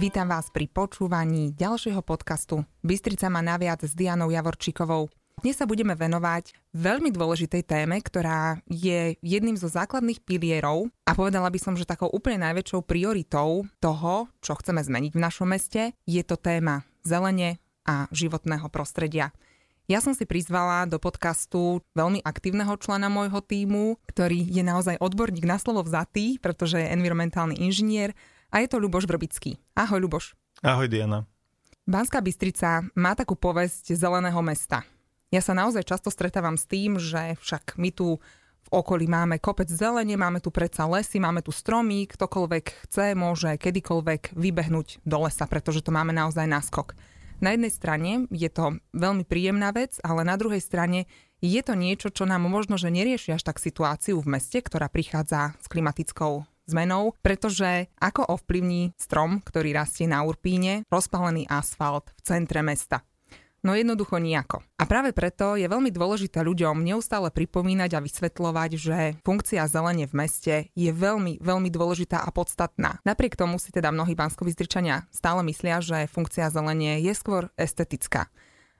Vítam vás pri počúvaní ďalšieho podcastu Bystrica má naviac s Dianou Javorčíkovou. Dnes sa budeme venovať veľmi dôležitej téme, ktorá je jedným zo základných pilierov a povedala by som, že takou úplne najväčšou prioritou toho, čo chceme zmeniť v našom meste, je to téma zelene a životného prostredia. Ja som si prizvala do podcastu veľmi aktívneho člena môjho týmu, ktorý je naozaj odborník na slovo vzatý, pretože je environmentálny inžinier a je to Ľuboš Vrbický. Ahoj Ľuboš. Ahoj Diana. Banská Bystrica má takú povesť zeleného mesta. Ja sa naozaj často stretávam s tým, že však my tu v okolí máme kopec zelenie, máme tu predsa lesy, máme tu stromy, ktokoľvek chce, môže kedykoľvek vybehnúť do lesa, pretože to máme naozaj náskok. Na jednej strane je to veľmi príjemná vec, ale na druhej strane je to niečo, čo nám možno, že nerieši až tak situáciu v meste, ktorá prichádza s klimatickou zmenou, pretože ako ovplyvní strom, ktorý rastie na Urpíne, rozpálený asfalt v centre mesta. No jednoducho nejako. A práve preto je veľmi dôležité ľuďom neustále pripomínať a vysvetľovať, že funkcia zelenie v meste je veľmi, veľmi dôležitá a podstatná. Napriek tomu si teda mnohí banskovistričania stále myslia, že funkcia zelenie je skôr estetická.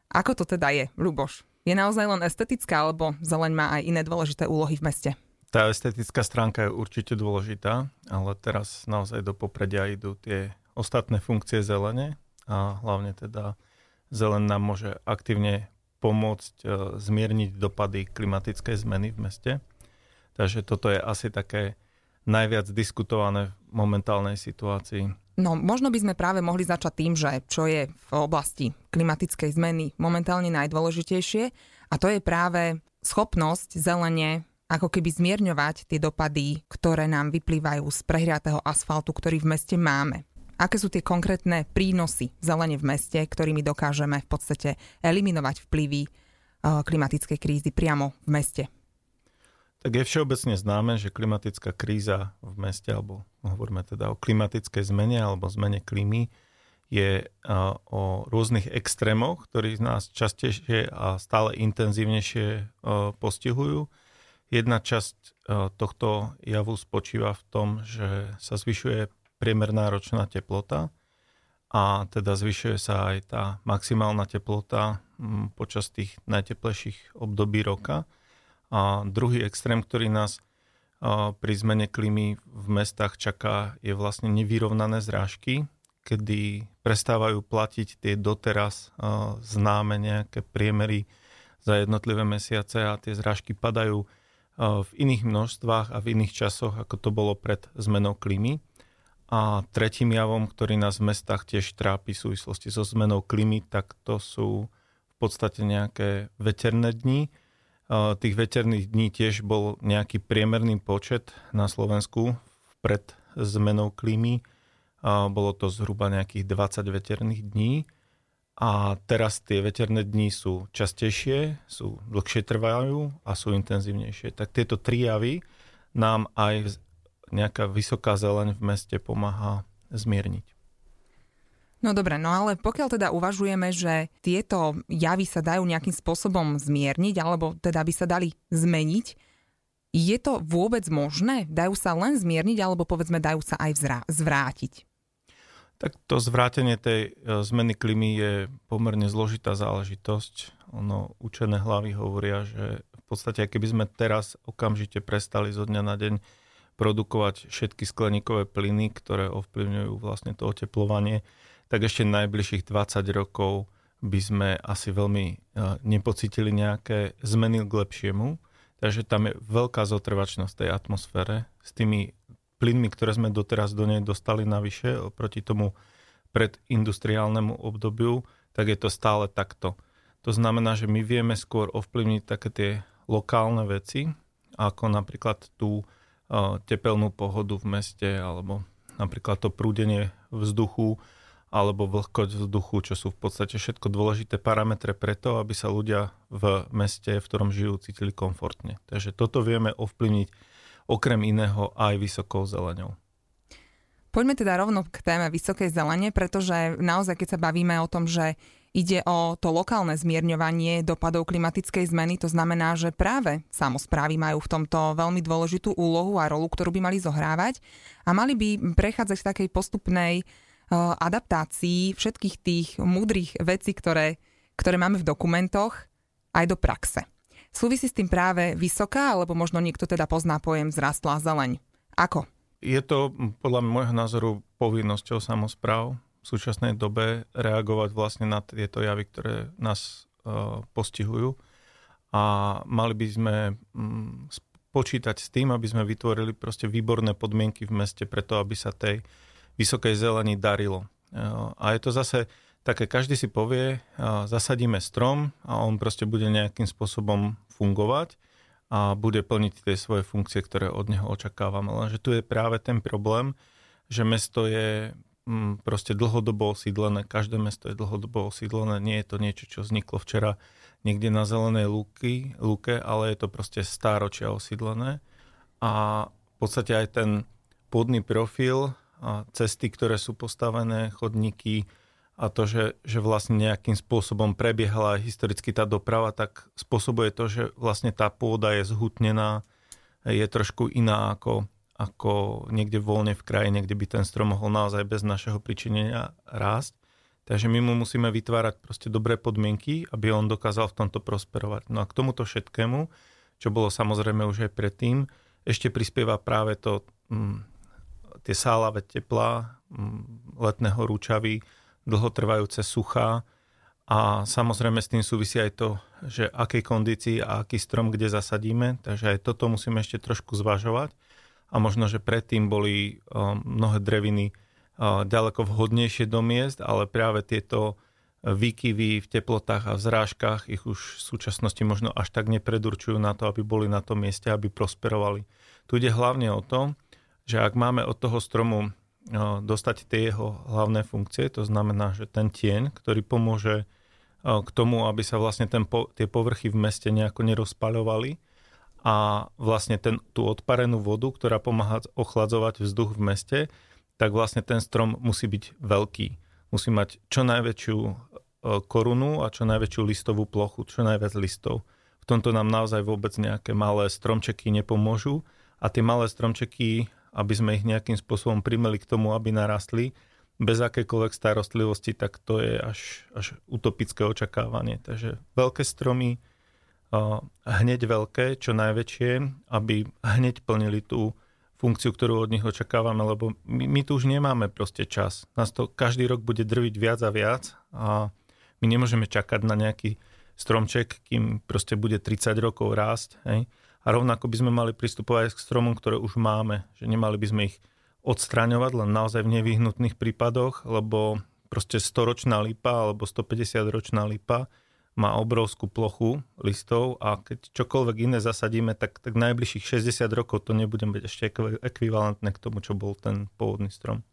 Ako to teda je, Ľuboš? Je naozaj len estetická, alebo zeleň má aj iné dôležité úlohy v meste? Tá estetická stránka je určite dôležitá, ale teraz naozaj do popredia idú tie ostatné funkcie zelene a hlavne teda zelen nám môže aktívne pomôcť e, zmierniť dopady klimatickej zmeny v meste. Takže toto je asi také najviac diskutované v momentálnej situácii. No, možno by sme práve mohli začať tým, že čo je v oblasti klimatickej zmeny momentálne najdôležitejšie a to je práve schopnosť zelene ako keby zmierňovať tie dopady, ktoré nám vyplývajú z prehriatého asfaltu, ktorý v meste máme. Aké sú tie konkrétne prínosy zelene v meste, ktorými dokážeme v podstate eliminovať vplyvy eh, klimatickej krízy priamo v meste? Tak je všeobecne známe, že klimatická kríza v meste, alebo hovoríme teda o klimatickej zmene alebo zmene klímy, je eh, o rôznych extrémoch, ktorí nás častejšie a stále intenzívnejšie eh, postihujú Jedna časť e, tohto javu spočíva v tom, že sa zvyšuje priemerná ročná teplota a teda zvyšuje sa aj tá maximálna teplota počas tých najteplejších období roka. A druhý extrém, ktorý nás e, pri zmene klímy v mestách čaká, je vlastne nevyrovnané zrážky, kedy prestávajú platiť tie doteraz e, známe nejaké priemery za jednotlivé mesiace a tie zrážky padajú v iných množstvách a v iných časoch, ako to bolo pred zmenou klímy. A tretím javom, ktorý nás v mestách tiež trápi v súvislosti so zmenou klímy, tak to sú v podstate nejaké veterné dni. Tých veterných dní tiež bol nejaký priemerný počet na Slovensku pred zmenou klímy. Bolo to zhruba nejakých 20 veterných dní a teraz tie veterné dni sú častejšie, sú dlhšie trvajú a sú intenzívnejšie. Tak tieto tri javy nám aj nejaká vysoká zeleň v meste pomáha zmierniť. No dobre, no ale pokiaľ teda uvažujeme, že tieto javy sa dajú nejakým spôsobom zmierniť, alebo teda by sa dali zmeniť, je to vôbec možné? Dajú sa len zmierniť, alebo povedzme dajú sa aj zvrátiť? Tak to zvrátenie tej e, zmeny klímy je pomerne zložitá záležitosť. Ono, učené hlavy hovoria, že v podstate, keby sme teraz okamžite prestali zo dňa na deň produkovať všetky skleníkové plyny, ktoré ovplyvňujú vlastne to oteplovanie, tak ešte najbližších 20 rokov by sme asi veľmi e, nepocítili nejaké zmeny k lepšiemu. Takže tam je veľká zotrvačnosť tej atmosfére s tými plynmi, ktoré sme doteraz do nej dostali navyše oproti tomu predindustriálnemu obdobiu, tak je to stále takto. To znamená, že my vieme skôr ovplyvniť také tie lokálne veci, ako napríklad tú uh, tepelnú pohodu v meste, alebo napríklad to prúdenie vzduchu, alebo vlhkosť vzduchu, čo sú v podstate všetko dôležité parametre preto, aby sa ľudia v meste, v ktorom žijú, cítili komfortne. Takže toto vieme ovplyvniť okrem iného aj vysokou zeleňou. Poďme teda rovno k téme vysokej zelene, pretože naozaj, keď sa bavíme o tom, že ide o to lokálne zmierňovanie dopadov klimatickej zmeny, to znamená, že práve samozprávy majú v tomto veľmi dôležitú úlohu a rolu, ktorú by mali zohrávať a mali by prechádzať v takej postupnej adaptácií všetkých tých múdrych vecí, ktoré, ktoré máme v dokumentoch, aj do praxe. Súvisí s tým práve vysoká, alebo možno niekto teda pozná pojem zrastlá zeleň. Ako? Je to podľa môjho názoru povinnosťou samozpráv v súčasnej dobe reagovať vlastne na tieto javy, ktoré nás uh, postihujú. A mali by sme um, počítať s tým, aby sme vytvorili proste výborné podmienky v meste preto, aby sa tej vysokej zelení darilo. Uh, a je to zase také, každý si povie, zasadíme strom a on proste bude nejakým spôsobom fungovať a bude plniť tie svoje funkcie, ktoré od neho očakávame. Lenže tu je práve ten problém, že mesto je mm, proste dlhodobo osídlené, každé mesto je dlhodobo osídlené, nie je to niečo, čo vzniklo včera niekde na zelenej lúky, lúke, ale je to proste stáročia osídlené a v podstate aj ten pôdny profil a cesty, ktoré sú postavené, chodníky a to, že, že vlastne nejakým spôsobom prebiehala historicky tá doprava, tak spôsobuje to, že vlastne tá pôda je zhutnená, je trošku iná ako ako niekde voľne v krajine, kde by ten strom mohol naozaj bez našeho pričinenia rásť. Takže my mu musíme vytvárať proste dobré podmienky, aby on dokázal v tomto prosperovať. No a k tomuto všetkému, čo bolo samozrejme už aj predtým, ešte prispieva práve to, mm, tie sálavé tepla, mm, letné horúčavy, dlhotrvajúce suchá. A samozrejme s tým súvisí aj to, že akej kondícii a aký strom kde zasadíme, takže aj toto musíme ešte trošku zvažovať. A možno, že predtým boli mnohé dreviny ďaleko vhodnejšie do miest, ale práve tieto výkyvy v teplotách a v zrážkach ich už v súčasnosti možno až tak nepredurčujú na to, aby boli na tom mieste, aby prosperovali. Tu ide hlavne o to, že ak máme od toho stromu dostať tie jeho hlavné funkcie, to znamená, že ten tieň, ktorý pomôže k tomu, aby sa vlastne ten, tie povrchy v meste nejako nerozpaľovali, a vlastne ten, tú odparenú vodu, ktorá pomáha ochladzovať vzduch v meste, tak vlastne ten strom musí byť veľký. Musí mať čo najväčšiu korunu a čo najväčšiu listovú plochu, čo najviac listov. V tomto nám naozaj vôbec nejaké malé stromčeky nepomôžu a tie malé stromčeky, aby sme ich nejakým spôsobom primeli k tomu, aby narastli, bez akékoľvek starostlivosti, tak to je až, až utopické očakávanie. Takže veľké stromy, hneď veľké, čo najväčšie, aby hneď plnili tú funkciu, ktorú od nich očakávame, lebo my, my tu už nemáme proste čas. Nás to každý rok bude drviť viac a viac a my nemôžeme čakať na nejaký stromček, kým proste bude 30 rokov rásť. Hej? A rovnako by sme mali pristupovať k stromom, ktoré už máme, že nemali by sme ich odstraňovať len naozaj v nevyhnutných prípadoch, lebo proste 100-ročná lipa alebo 150-ročná lipa má obrovskú plochu listov a keď čokoľvek iné zasadíme, tak, tak najbližších 60 rokov to nebude byť ešte ekvivalentné k tomu, čo bol ten pôvodný strom.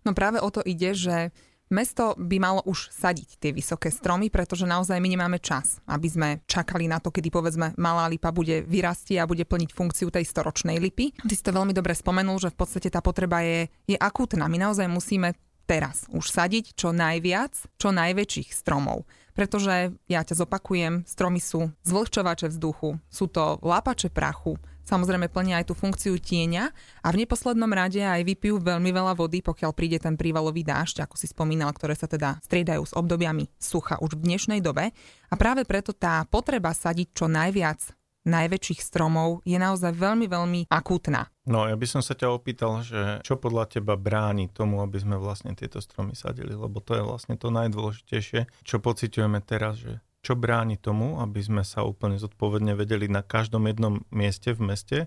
No práve o to ide, že mesto by malo už sadiť tie vysoké stromy, pretože naozaj my nemáme čas, aby sme čakali na to, kedy povedzme malá lipa bude vyrastie a bude plniť funkciu tej storočnej lipy. Ty si to veľmi dobre spomenul, že v podstate tá potreba je, je akútna. My naozaj musíme teraz už sadiť čo najviac, čo najväčších stromov pretože ja ťa zopakujem, stromy sú zvlhčovače vzduchu, sú to lápače prachu, samozrejme plnia aj tú funkciu tieňa a v neposlednom rade aj vypijú veľmi veľa vody, pokiaľ príde ten prívalový dážď, ako si spomínal, ktoré sa teda striedajú s obdobiami sucha už v dnešnej dobe. A práve preto tá potreba sadiť čo najviac najväčších stromov je naozaj veľmi, veľmi akútna. No, ja by som sa ťa opýtal, že čo podľa teba bráni tomu, aby sme vlastne tieto stromy sadili, lebo to je vlastne to najdôležitejšie, čo pociťujeme teraz, že čo bráni tomu, aby sme sa úplne zodpovedne vedeli na každom jednom mieste v meste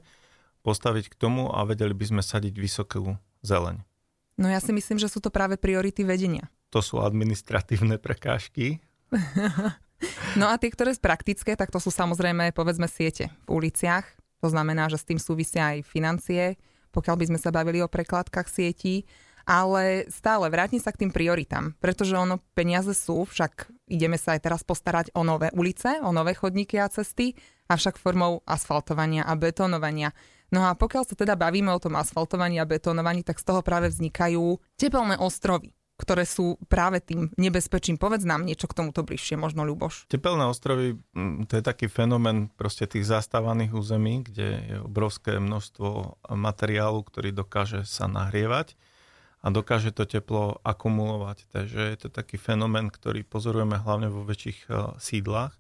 postaviť k tomu a vedeli by sme sadiť vysokú zeleň. No ja si myslím, že sú to práve priority vedenia. To sú administratívne prekážky. No a tie, ktoré sú praktické, tak to sú samozrejme, povedzme, siete v uliciach. To znamená, že s tým súvisia aj financie, pokiaľ by sme sa bavili o prekladkách sietí. Ale stále vrátim sa k tým prioritám, pretože ono peniaze sú, však ideme sa aj teraz postarať o nové ulice, o nové chodníky a cesty, avšak formou asfaltovania a betonovania. No a pokiaľ sa teda bavíme o tom asfaltovaní a betonovaní, tak z toho práve vznikajú tepelné ostrovy ktoré sú práve tým nebezpečím. Povedz nám niečo k tomuto bližšie, možno Ľuboš. Tepelné ostrovy, mm, to je taký fenomén proste tých zastávaných území, kde je obrovské množstvo materiálu, ktorý dokáže sa nahrievať. A dokáže to teplo akumulovať. Takže je to taký fenomén, ktorý pozorujeme hlavne vo väčších sídlach.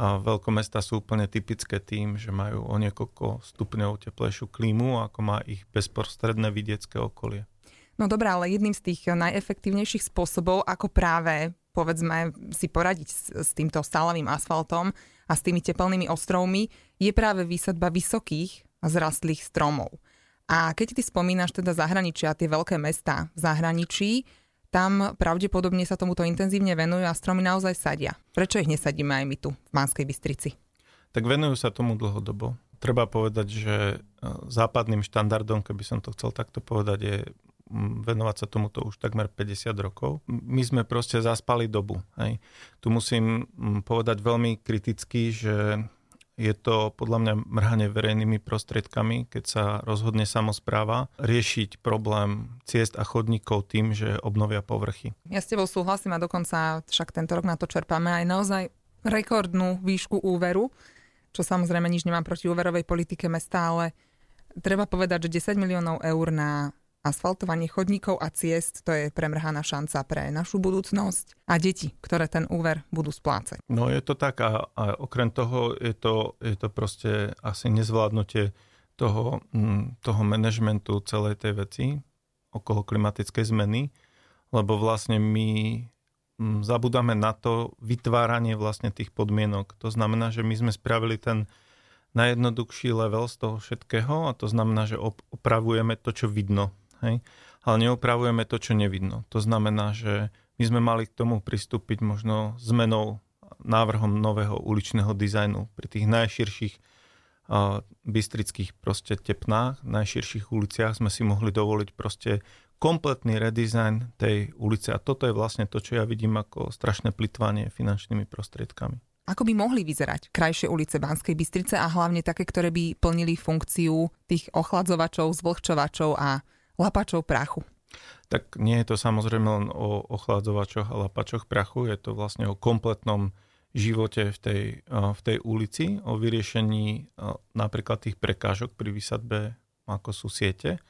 A veľkomesta sú úplne typické tým, že majú o niekoľko stupňov teplejšiu klímu, ako má ich bezprostredné vidiecké okolie. No dobré, ale jedným z tých najefektívnejších spôsobov, ako práve povedzme si poradiť s, s týmto stálavým asfaltom a s tými teplnými ostrovmi, je práve výsadba vysokých a zrastlých stromov. A keď ty spomínaš teda zahraničia, tie veľké mesta v zahraničí, tam pravdepodobne sa tomuto intenzívne venujú a stromy naozaj sadia. Prečo ich nesadíme aj my tu v Banskej Bystrici? Tak venujú sa tomu dlhodobo. Treba povedať, že e, západným štandardom, keby som to chcel takto povedať, je venovať sa tomuto už takmer 50 rokov. My sme proste zaspali dobu. Hej. Tu musím povedať veľmi kriticky, že je to podľa mňa mrhanie verejnými prostriedkami, keď sa rozhodne samozpráva riešiť problém ciest a chodníkov tým, že obnovia povrchy. Ja s tebou súhlasím a dokonca však tento rok na to čerpáme aj naozaj rekordnú výšku úveru, čo samozrejme nič nemám proti úverovej politike mesta, ale treba povedať, že 10 miliónov eur na asfaltovanie chodníkov a ciest, to je premrhaná šanca pre našu budúcnosť a deti, ktoré ten úver budú splácať. No je to tak a, a okrem toho je to, je to proste asi nezvládnutie toho, mm, toho manažmentu celej tej veci okolo klimatickej zmeny, lebo vlastne my mm, zabudáme na to vytváranie vlastne tých podmienok. To znamená, že my sme spravili ten najjednoduchší level z toho všetkého a to znamená, že opravujeme to, čo vidno hej? ale neopravujeme to, čo nevidno. To znamená, že my sme mali k tomu pristúpiť možno zmenou, návrhom nového uličného dizajnu pri tých najširších uh, bystrických proste tepnách, najširších uliciach sme si mohli dovoliť proste kompletný redizajn tej ulice a toto je vlastne to, čo ja vidím ako strašné plitvanie finančnými prostriedkami. Ako by mohli vyzerať krajšie ulice Banskej Bystrice a hlavne také, ktoré by plnili funkciu tých ochladzovačov, zvlhčovačov a lapačov prachu. Tak nie je to samozrejme len o ochladzovačoch a lapačoch prachu, je to vlastne o kompletnom živote v tej, v tej ulici, o vyriešení napríklad tých prekážok pri výsadbe, ako sú siete,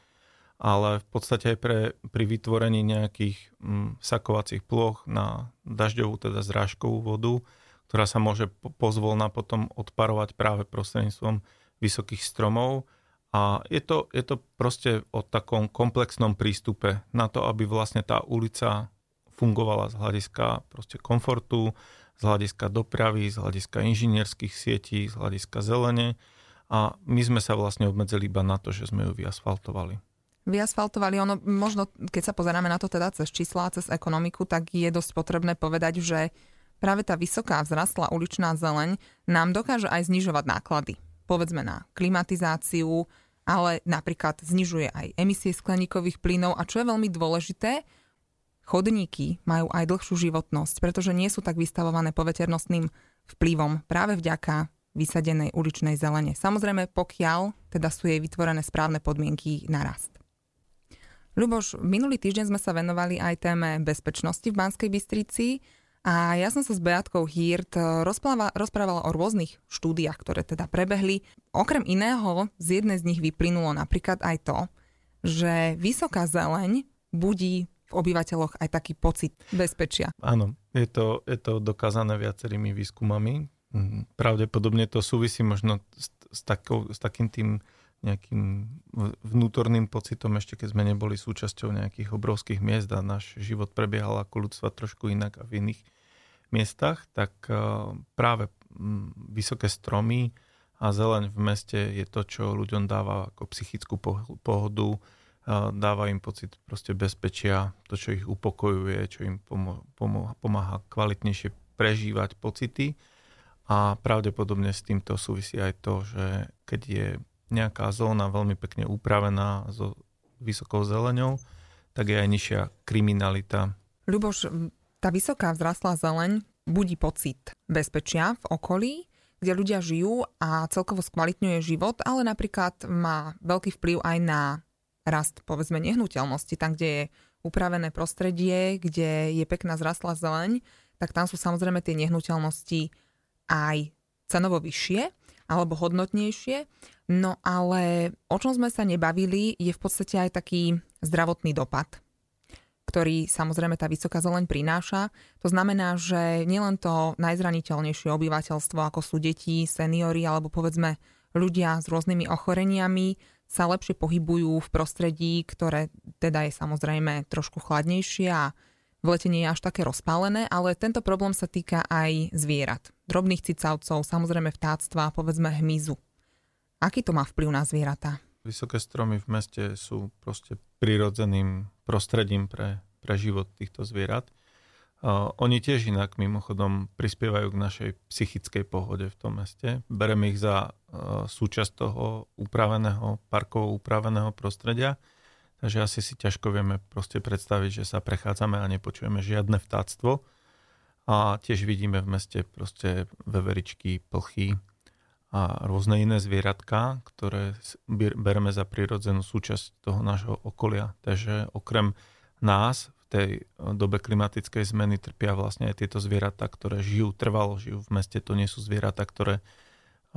ale v podstate aj pre, pri vytvorení nejakých m, sakovacích ploch na dažďovú, teda zrážkovú vodu, ktorá sa môže pozvolna potom odparovať práve prostredníctvom vysokých stromov a je to, je to proste o takom komplexnom prístupe na to, aby vlastne tá ulica fungovala z hľadiska proste komfortu, z hľadiska dopravy, z hľadiska inžinierských sietí, z hľadiska zelene. A my sme sa vlastne obmedzili iba na to, že sme ju vyasfaltovali. Vyasfaltovali, ono možno, keď sa pozeráme na to teda cez čísla, cez ekonomiku, tak je dosť potrebné povedať, že práve tá vysoká vzrastlá uličná zeleň nám dokáže aj znižovať náklady povedzme na klimatizáciu, ale napríklad znižuje aj emisie skleníkových plynov a čo je veľmi dôležité, chodníky majú aj dlhšiu životnosť, pretože nie sú tak vystavované poveternostným vplyvom práve vďaka vysadenej uličnej zelene. Samozrejme, pokiaľ teda sú jej vytvorené správne podmienky na rast. Ľuboš, minulý týždeň sme sa venovali aj téme bezpečnosti v Banskej Bystrici a ja som sa s Beatkou Hirt eh, rozprávala, rozprávala o rôznych štúdiách, ktoré teda prebehli. Okrem iného, z jednej z nich vyplynulo napríklad aj to, že vysoká zeleň budí v obyvateľoch aj taký pocit bezpečia. Áno, je to, je to dokázané viacerými výskumami. Mhm, pravdepodobne to súvisí možno s, s, takou, s takým tým nejakým vnútorným pocitom, ešte keď sme neboli súčasťou nejakých obrovských miest a náš život prebiehal ako ľudstva trošku inak a v iných miestach, tak e, práve vysoké stromy a zeleň v meste je to, čo ľuďom dáva ako psychickú pohodu, e, dáva im pocit proste bezpečia, to, čo ich upokojuje, čo im pomáha kvalitnejšie prežívať pocity. A pravdepodobne s týmto súvisí aj to, že keď je nejaká zóna veľmi pekne upravená so vysokou zeleňou, tak je aj nižšia kriminalita. Ľuboš, tá vysoká vzrastlá zeleň budí pocit bezpečia v okolí, kde ľudia žijú a celkovo skvalitňuje život, ale napríklad má veľký vplyv aj na rast, povedzme, nehnuteľnosti. Tam, kde je upravené prostredie, kde je pekná zrastlá zeleň, tak tam sú samozrejme tie nehnuteľnosti aj cenovo vyššie alebo hodnotnejšie. No ale o čom sme sa nebavili, je v podstate aj taký zdravotný dopad ktorý samozrejme tá vysoká zeleň prináša. To znamená, že nielen to najzraniteľnejšie obyvateľstvo, ako sú deti, seniory alebo povedzme ľudia s rôznymi ochoreniami, sa lepšie pohybujú v prostredí, ktoré teda je samozrejme trošku chladnejšie a v lete nie je až také rozpálené, ale tento problém sa týka aj zvierat. Drobných cicavcov, samozrejme vtáctva, povedzme hmyzu. Aký to má vplyv na zvieratá? Vysoké stromy v meste sú proste prirodzeným prostredím pre, pre život týchto zvierat. Oni tiež inak mimochodom prispievajú k našej psychickej pohode v tom meste. Bereme ich za uh, súčasť toho upraveného, parkovo upraveného prostredia, takže asi si ťažko vieme proste predstaviť, že sa prechádzame a nepočujeme žiadne vtáctvo. A tiež vidíme v meste proste veveričky, plchy a rôzne iné zvieratka, ktoré bereme za prirodzenú súčasť toho nášho okolia. Takže okrem nás tej eh, dobe klimatickej zmeny trpia vlastne aj tieto zvieratá, ktoré žijú, trvalo žijú v meste. To nie sú zvieratá, ktoré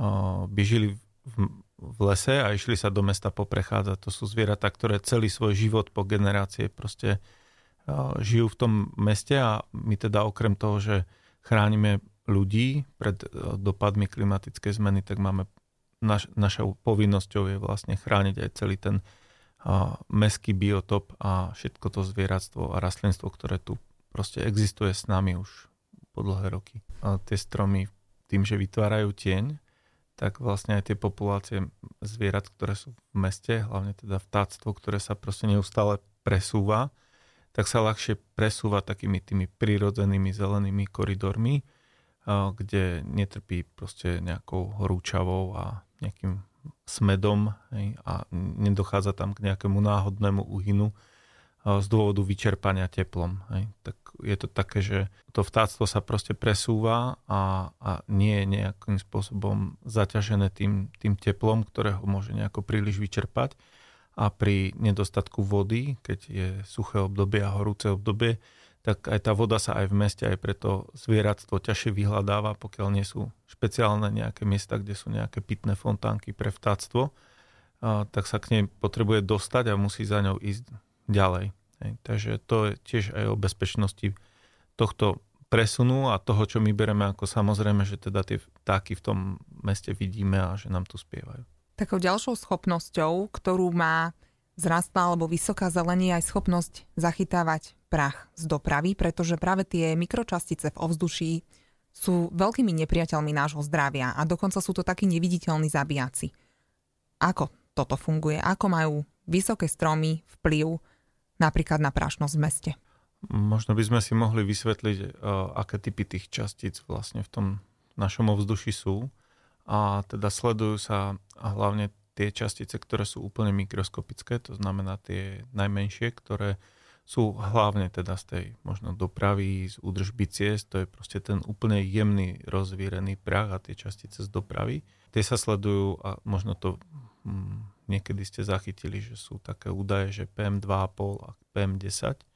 uh, by žili v, v lese a išli sa do mesta poprechádzať. To sú zvieratá, ktoré celý svoj život po generácie proste uh, žijú v tom meste a my teda okrem toho, že chránime ľudí pred uh, dopadmi klimatickej zmeny, tak máme naš, našou povinnosťou je vlastne chrániť aj celý ten meský biotop a všetko to zvieratstvo a rastlinstvo, ktoré tu proste existuje s nami už po dlhé roky. A tie stromy tým, že vytvárajú tieň, tak vlastne aj tie populácie zvierat, ktoré sú v meste, hlavne teda vtáctvo, ktoré sa proste neustále presúva, tak sa ľahšie presúva takými tými prírodzenými zelenými koridormi, kde netrpí proste nejakou horúčavou a nejakým smedom a nedochádza tam k nejakému náhodnému úhynu z dôvodu vyčerpania teplom. Tak je to také, že to vtáctvo sa proste presúva a, a nie je nejakým spôsobom zaťažené tým, tým teplom, ktoré ho môže nejako príliš vyčerpať. A pri nedostatku vody, keď je suché obdobie a horúce obdobie, tak aj tá voda sa aj v meste, aj preto zvieratstvo ťažšie vyhľadáva, pokiaľ nie sú špeciálne nejaké miesta, kde sú nejaké pitné fontánky pre vtáctvo, tak sa k nej potrebuje dostať a musí za ňou ísť ďalej. Takže to je tiež aj o bezpečnosti tohto presunu a toho, čo my bereme ako samozrejme, že teda tie vtáky v tom meste vidíme a že nám tu spievajú. Takou ďalšou schopnosťou, ktorú má zrastla alebo vysoká zelenie aj schopnosť zachytávať prach z dopravy, pretože práve tie mikročastice v ovzduší sú veľkými nepriateľmi nášho zdravia a dokonca sú to takí neviditeľní zabijaci. Ako toto funguje? Ako majú vysoké stromy vplyv napríklad na prášnosť v meste? Možno by sme si mohli vysvetliť, uh, aké typy tých častíc vlastne v tom našom ovzduší sú. A teda sledujú sa hlavne tie častice, ktoré sú úplne mikroskopické, to znamená tie najmenšie, ktoré sú hlavne teda z tej možno dopravy, z údržby ciest, to je proste ten úplne jemný rozvírený prach a tie častice z dopravy. Tie sa sledujú a možno to hm, niekedy ste zachytili, že sú také údaje, že PM2,5 a PM10,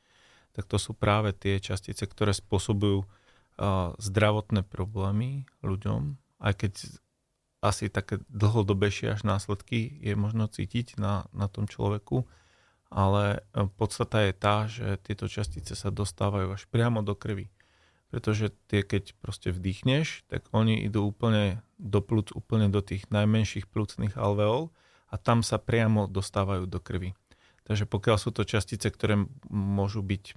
tak to sú práve tie častice, ktoré spôsobujú uh, zdravotné problémy ľuďom, aj keď asi také dlhodobejšie až následky je možno cítiť na, na tom človeku, ale e, podstata je tá, že tieto častice sa dostávajú až priamo do krvi. Pretože tie, keď proste vdýchneš, tak oni idú úplne do plúc, úplne do tých najmenších plúcnych alveol a tam sa priamo dostávajú do krvi. Takže pokiaľ sú to častice, ktoré môžu byť,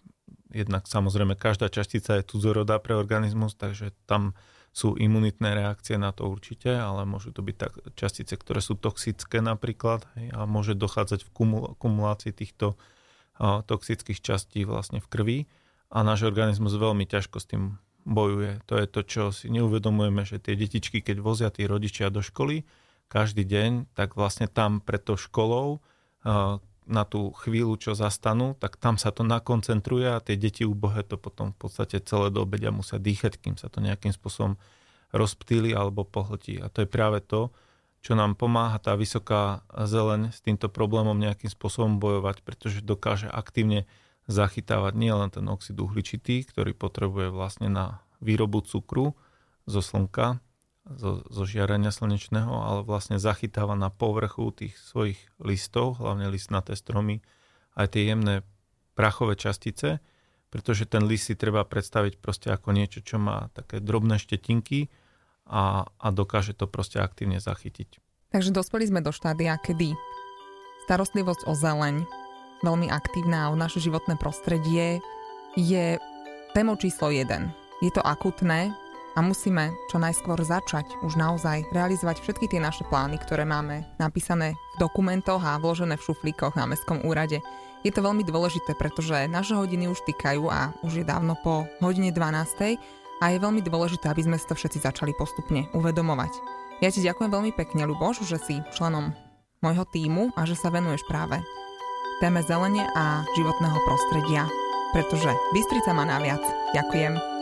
jednak samozrejme každá častica je cudzorodá pre organizmus, takže tam sú imunitné reakcie na to určite, ale môžu to byť tak, častice, ktoré sú toxické napríklad a môže dochádzať v kumul- kumulácii týchto toxických častí vlastne v krvi a náš organizmus veľmi ťažko s tým bojuje. To je to, čo si neuvedomujeme, že tie detičky, keď vozia tí rodičia do školy každý deň, tak vlastne tam pred tou školou na tú chvíľu, čo zastanú, tak tam sa to nakoncentruje a tie deti úbohé to potom v podstate celé do obedia musia dýchať, kým sa to nejakým spôsobom rozptýli alebo pohltí. A to je práve to, čo nám pomáha tá vysoká zeleň s týmto problémom nejakým spôsobom bojovať, pretože dokáže aktívne zachytávať nielen ten oxid uhličitý, ktorý potrebuje vlastne na výrobu cukru zo slnka, zo, zo žiarenia slnečného, ale vlastne zachytáva na povrchu tých svojich listov, hlavne listnaté stromy, aj tie jemné prachové častice, pretože ten list si treba predstaviť proste ako niečo, čo má také drobné štetinky a, a dokáže to proste aktívne zachytiť. Takže dospeli sme do štádia, kedy starostlivosť o zeleň, veľmi aktívna o naše životné prostredie, je témou číslo 1. Je to akutné, a musíme čo najskôr začať už naozaj realizovať všetky tie naše plány, ktoré máme napísané v dokumentoch a vložené v šuflíkoch na Mestskom úrade. Je to veľmi dôležité, pretože naše hodiny už týkajú a už je dávno po hodine 12. a je veľmi dôležité, aby sme si to všetci začali postupne uvedomovať. Ja ti ďakujem veľmi pekne, Luboš, že si členom môjho týmu a že sa venuješ práve téme zelene a životného prostredia, pretože Bystrica má naviac. Ďakujem.